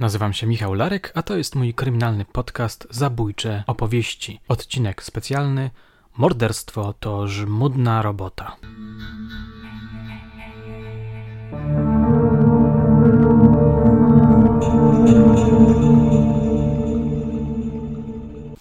Nazywam się Michał Larek, a to jest mój kryminalny podcast Zabójcze opowieści. Odcinek specjalny Morderstwo to żmudna robota.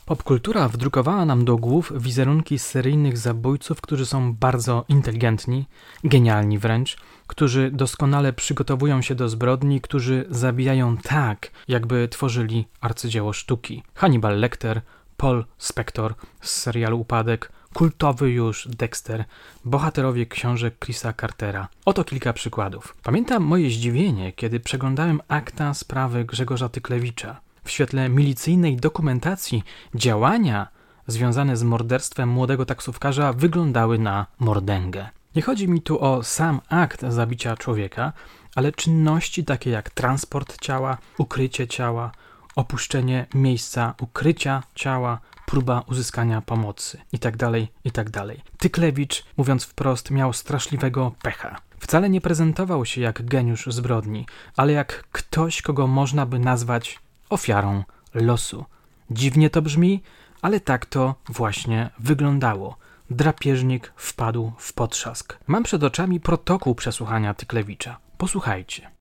Popkultura wdrukowała nam do głów wizerunki seryjnych zabójców, którzy są bardzo inteligentni, genialni wręcz, którzy doskonale przygotowują się do zbrodni, którzy zabijają tak, jakby tworzyli arcydzieło sztuki. Hannibal Lecter, Paul Spector z serialu Upadek, kultowy już Dexter, bohaterowie książek Chrisa Cartera. Oto kilka przykładów. Pamiętam moje zdziwienie, kiedy przeglądałem akta sprawy Grzegorza Tyklewicza. W świetle milicyjnej dokumentacji działania związane z morderstwem młodego taksówkarza wyglądały na mordęgę. Nie chodzi mi tu o sam akt zabicia człowieka, ale czynności takie jak transport ciała, ukrycie ciała, opuszczenie miejsca ukrycia ciała, próba uzyskania pomocy itd., tak itd. Tak Tyklewicz, mówiąc wprost, miał straszliwego pecha. Wcale nie prezentował się jak geniusz zbrodni, ale jak ktoś, kogo można by nazwać ofiarą losu. Dziwnie to brzmi, ale tak to właśnie wyglądało. Drapieżnik wpadł w potrzask. Mam przed oczami protokół przesłuchania Tyklewicza. Posłuchajcie.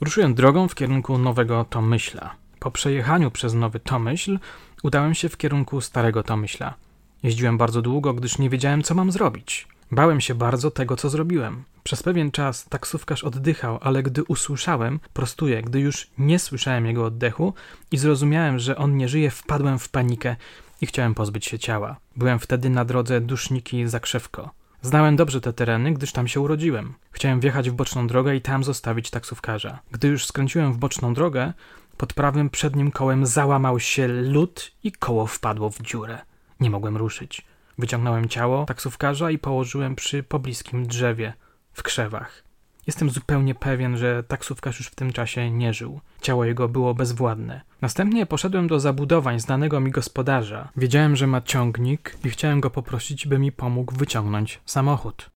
Ruszyłem drogą w kierunku Nowego Tomyśla. Po przejechaniu przez Nowy Tomyśl udałem się w kierunku Starego Tomyśla. Jeździłem bardzo długo, gdyż nie wiedziałem, co mam zrobić. Bałem się bardzo tego, co zrobiłem. Przez pewien czas taksówkarz oddychał, ale gdy usłyszałem, prostuję, gdy już nie słyszałem jego oddechu i zrozumiałem, że on nie żyje, wpadłem w panikę i chciałem pozbyć się ciała. Byłem wtedy na drodze Duszniki Zakrzewko. Znałem dobrze te tereny, gdyż tam się urodziłem. Chciałem wjechać w boczną drogę i tam zostawić taksówkarza. Gdy już skręciłem w boczną drogę, pod prawym przednim kołem załamał się lód i koło wpadło w dziurę. Nie mogłem ruszyć. Wyciągnąłem ciało taksówkarza i położyłem przy pobliskim drzewie w krzewach. Jestem zupełnie pewien, że taksówkarz już w tym czasie nie żył. Ciało jego było bezwładne. Następnie poszedłem do zabudowań znanego mi gospodarza. Wiedziałem, że ma ciągnik i chciałem go poprosić, by mi pomógł wyciągnąć samochód.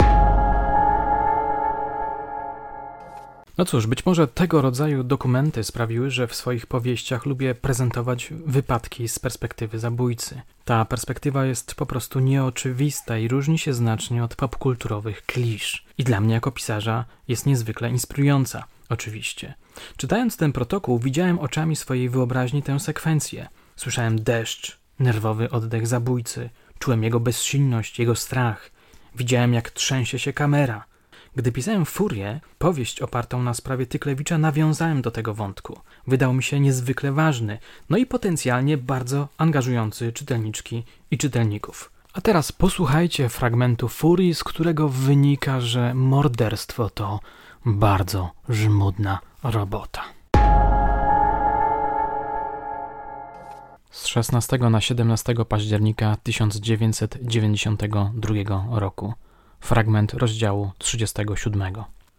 No cóż, być może tego rodzaju dokumenty sprawiły, że w swoich powieściach lubię prezentować wypadki z perspektywy zabójcy. Ta perspektywa jest po prostu nieoczywista i różni się znacznie od popkulturowych klisz. I dla mnie jako pisarza jest niezwykle inspirująca, oczywiście. Czytając ten protokół, widziałem oczami swojej wyobraźni tę sekwencję. Słyszałem deszcz, nerwowy oddech zabójcy, czułem jego bezsilność, jego strach. Widziałem, jak trzęsie się kamera. Gdy pisałem Furię, powieść opartą na sprawie Tyklewicza, nawiązałem do tego wątku. Wydał mi się niezwykle ważny, no i potencjalnie bardzo angażujący czytelniczki i czytelników. A teraz posłuchajcie fragmentu Furii, z którego wynika, że morderstwo to bardzo żmudna robota. Z 16 na 17 października 1992 roku. Fragment rozdziału 37.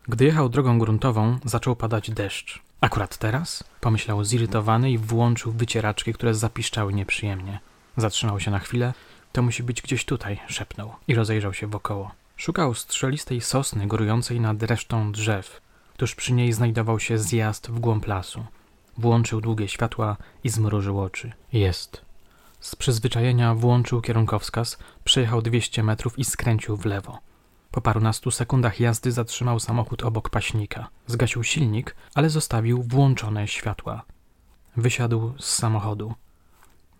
Gdy jechał drogą gruntową, zaczął padać deszcz. Akurat teraz? Pomyślał zirytowany i włączył wycieraczki, które zapiszczały nieprzyjemnie. Zatrzymał się na chwilę. To musi być gdzieś tutaj, szepnął i rozejrzał się wokoło. Szukał strzelistej sosny górującej nad resztą drzew. Tuż przy niej znajdował się zjazd w głąb lasu. Włączył długie światła i zmrużył oczy. Jest. Z przyzwyczajenia włączył kierunkowskaz, przejechał 200 metrów i skręcił w lewo. Po parunastu sekundach jazdy zatrzymał samochód obok paśnika. Zgasił silnik, ale zostawił włączone światła. Wysiadł z samochodu.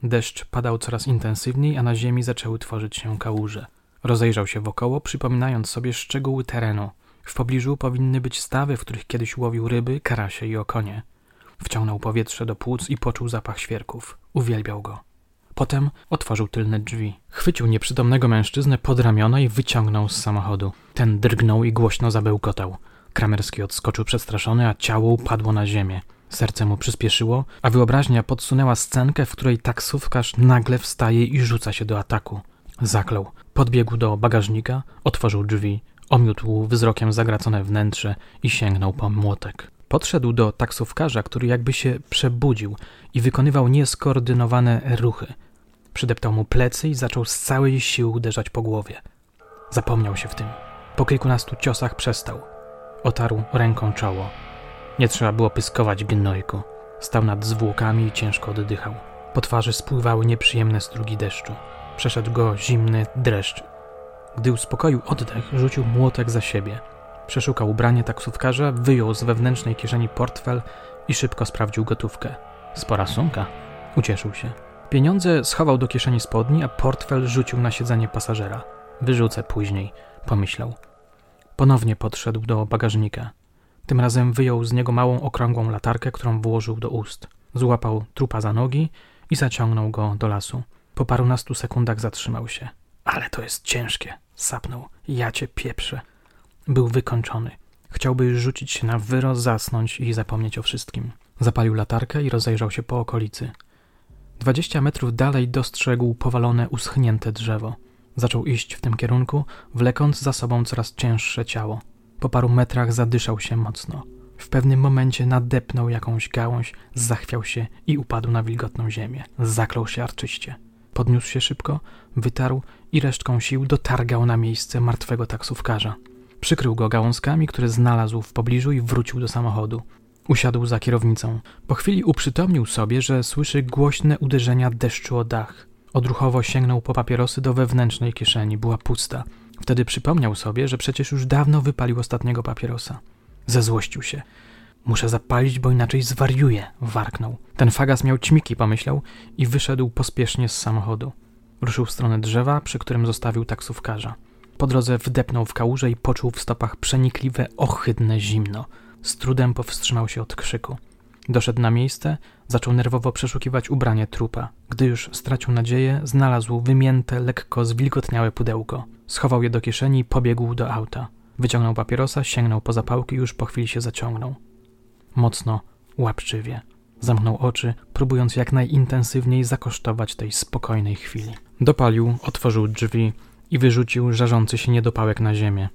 Deszcz padał coraz intensywniej, a na ziemi zaczęły tworzyć się kałuże. Rozejrzał się wokoło, przypominając sobie szczegóły terenu. W pobliżu powinny być stawy, w których kiedyś łowił ryby, karasie i okonie. Wciągnął powietrze do płuc i poczuł zapach świerków. Uwielbiał go. Potem otworzył tylne drzwi. Chwycił nieprzytomnego mężczyznę pod ramiona i wyciągnął z samochodu. Ten drgnął i głośno zabełkotał. Kramerski odskoczył przestraszony, a ciało upadło na ziemię. Serce mu przyspieszyło, a wyobraźnia podsunęła scenkę, w której taksówkarz nagle wstaje i rzuca się do ataku. Zaklął. Podbiegł do bagażnika, otworzył drzwi, omiótł wzrokiem zagracone wnętrze i sięgnął po młotek. Podszedł do taksówkarza, który jakby się przebudził i wykonywał nieskoordynowane ruchy. Przydeptał mu plecy i zaczął z całej siły uderzać po głowie. Zapomniał się w tym. Po kilkunastu ciosach przestał. Otarł ręką czoło. Nie trzeba było pyskować gnojku. Stał nad zwłokami i ciężko oddychał. Po twarzy spływały nieprzyjemne strugi deszczu. Przeszedł go zimny dreszcz. Gdy uspokoił oddech, rzucił młotek za siebie. Przeszukał ubranie taksówkarza, wyjął z wewnętrznej kieszeni portfel i szybko sprawdził gotówkę. Spora sumka. Ucieszył się. Pieniądze schował do kieszeni spodni, a portfel rzucił na siedzenie pasażera. Wyrzucę później, pomyślał. Ponownie podszedł do bagażnika. Tym razem wyjął z niego małą okrągłą latarkę, którą włożył do ust. Złapał trupa za nogi i zaciągnął go do lasu. Po parunastu sekundach zatrzymał się. Ale to jest ciężkie, sapnął. Ja cię pieprzę. Był wykończony. Chciałby rzucić się na wyrost, zasnąć i zapomnieć o wszystkim. Zapalił latarkę i rozejrzał się po okolicy. Dwadzieścia metrów dalej dostrzegł powalone, uschnięte drzewo. Zaczął iść w tym kierunku, wlekąc za sobą coraz cięższe ciało. Po paru metrach zadyszał się mocno. W pewnym momencie nadepnął jakąś gałąź, zachwiał się i upadł na wilgotną ziemię. Zaklął się arczyście. Podniósł się szybko, wytarł i resztką sił dotargał na miejsce martwego taksówkarza. Przykrył go gałązkami, które znalazł w pobliżu i wrócił do samochodu. Usiadł za kierownicą. Po chwili uprzytomnił sobie, że słyszy głośne uderzenia deszczu o dach. Odruchowo sięgnął po papierosy do wewnętrznej kieszeni. Była pusta. Wtedy przypomniał sobie, że przecież już dawno wypalił ostatniego papierosa. Zezłościł się. Muszę zapalić, bo inaczej zwariuję, warknął. Ten fagas miał ćmiki, pomyślał i wyszedł pospiesznie z samochodu. Ruszył w stronę drzewa, przy którym zostawił taksówkarza. Po drodze wdepnął w kałużę i poczuł w stopach przenikliwe, ohydne zimno. Z trudem powstrzymał się od krzyku. Doszedł na miejsce, zaczął nerwowo przeszukiwać ubranie trupa. Gdy już stracił nadzieję, znalazł wymięte, lekko zwilgotniałe pudełko. Schował je do kieszeni i pobiegł do auta. Wyciągnął papierosa, sięgnął po zapałki i już po chwili się zaciągnął. Mocno, łapczywie. Zamknął oczy, próbując jak najintensywniej zakosztować tej spokojnej chwili. Dopalił, otworzył drzwi i wyrzucił żarzący się niedopałek na ziemię.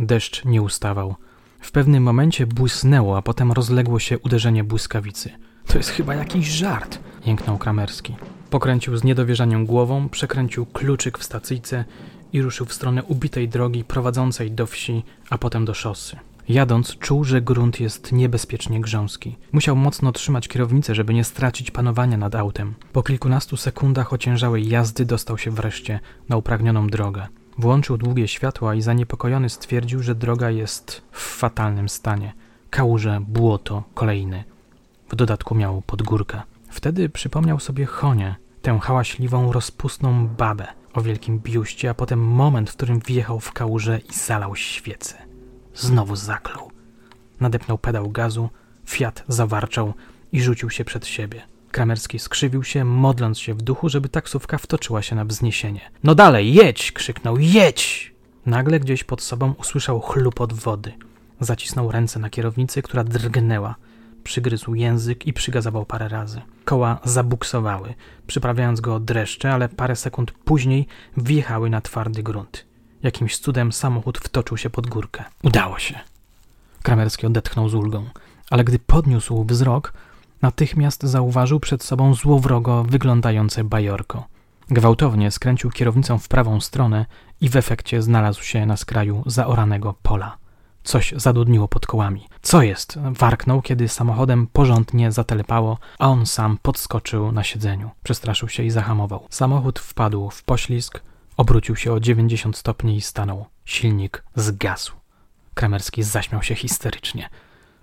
Deszcz nie ustawał. W pewnym momencie błysnęło, a potem rozległo się uderzenie błyskawicy. To jest chyba jakiś żart, jęknął Kramerski. Pokręcił z niedowierzaniem głową, przekręcił kluczyk w stacyjce i ruszył w stronę ubitej drogi prowadzącej do wsi, a potem do szosy. Jadąc, czuł, że grunt jest niebezpiecznie grząski. Musiał mocno trzymać kierownicę, żeby nie stracić panowania nad autem. Po kilkunastu sekundach ociężałej jazdy dostał się wreszcie na upragnioną drogę. Włączył długie światła i zaniepokojony stwierdził, że droga jest w fatalnym stanie. Kałuże, błoto, kolejny. W dodatku miał podgórkę. Wtedy przypomniał sobie Chonię, tę hałaśliwą, rozpustną babę o wielkim biuście, a potem moment, w którym wjechał w kałużę i zalał świecę. Znowu zaklął. Nadepnął pedał gazu, Fiat zawarczał i rzucił się przed siebie. Kramerski skrzywił się, modląc się w duchu, żeby taksówka wtoczyła się na wzniesienie. No dalej, jedź! krzyknął, jedź! Nagle gdzieś pod sobą usłyszał chlupot wody. Zacisnął ręce na kierownicy, która drgnęła. Przygryzł język i przygazował parę razy. Koła zabuksowały, przyprawiając go o dreszcze, ale parę sekund później wjechały na twardy grunt. Jakimś cudem samochód wtoczył się pod górkę. Udało się. Kramerski odetchnął z ulgą, ale gdy podniósł wzrok, natychmiast zauważył przed sobą złowrogo wyglądające bajorko. Gwałtownie skręcił kierownicą w prawą stronę i w efekcie znalazł się na skraju zaoranego pola. Coś zadudniło pod kołami. Co jest? Warknął, kiedy samochodem porządnie zatelepało, a on sam podskoczył na siedzeniu. Przestraszył się i zahamował. Samochód wpadł w poślizg, obrócił się o 90 stopni i stanął. Silnik zgasł. Kramerski zaśmiał się histerycznie.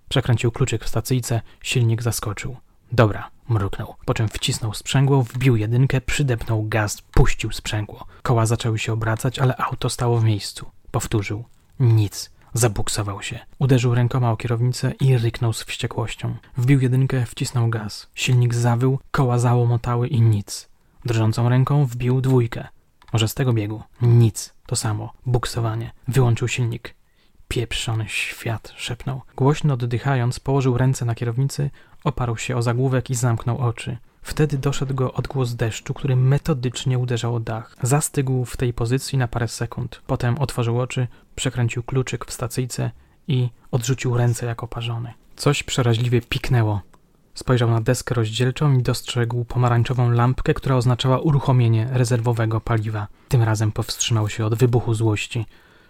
Przekręcił kluczyk w stacyjce, silnik zaskoczył. Dobra, mruknął. Po czym wcisnął sprzęgło, wbił jedynkę, przydepnął gaz, puścił sprzęgło. Koła zaczęły się obracać, ale auto stało w miejscu. Powtórzył. Nic. Zabuksował się. Uderzył rękoma o kierownicę i ryknął z wściekłością. Wbił jedynkę, wcisnął gaz. Silnik zawył, koła załomotały i nic. Drżącą ręką wbił dwójkę. Może z tego biegu? Nic. To samo. Buksowanie. Wyłączył silnik. Pieprzony świat, szepnął. Głośno oddychając, położył ręce na kierownicy, oparł się o zagłówek i zamknął oczy. Wtedy doszedł go odgłos deszczu, który metodycznie uderzał o dach. Zastygł w tej pozycji na parę sekund. Potem otworzył oczy, przekręcił kluczyk w stacyjce i odrzucił ręce jak oparzony. Coś przeraźliwie piknęło. Spojrzał na deskę rozdzielczą i dostrzegł pomarańczową lampkę, która oznaczała uruchomienie rezerwowego paliwa. Tym razem powstrzymał się od wybuchu złości.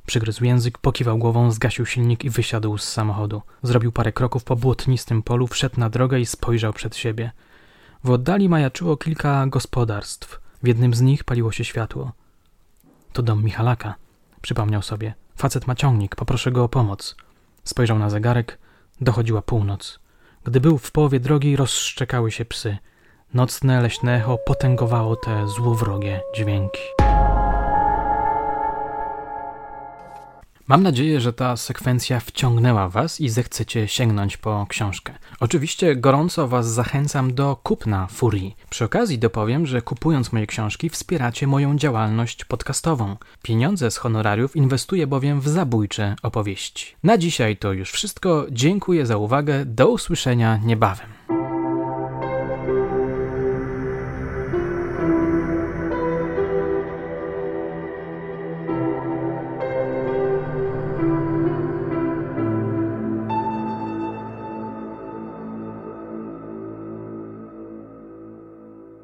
Przygryzł język, pokiwał głową, zgasił silnik i wysiadł z samochodu. Zrobił parę kroków po błotnistym polu, wszedł na drogę i spojrzał przed siebie. W oddali majaczyło kilka gospodarstw. W jednym z nich paliło się światło. To dom Michalaka, przypomniał sobie. Facet ma ciągnik, poproszę go o pomoc. Spojrzał na zegarek, dochodziła północ. Gdy był w połowie drogi, rozszczekały się psy. Nocne leśne echo potęgowało te złowrogie dźwięki. Mam nadzieję, że ta sekwencja wciągnęła Was i zechcecie sięgnąć po książkę. Oczywiście gorąco Was zachęcam do kupna Furii. Przy okazji dopowiem, że kupując moje książki wspieracie moją działalność podcastową. Pieniądze z honorariów inwestuję bowiem w zabójcze opowieści. Na dzisiaj to już wszystko. Dziękuję za uwagę. Do usłyszenia niebawem.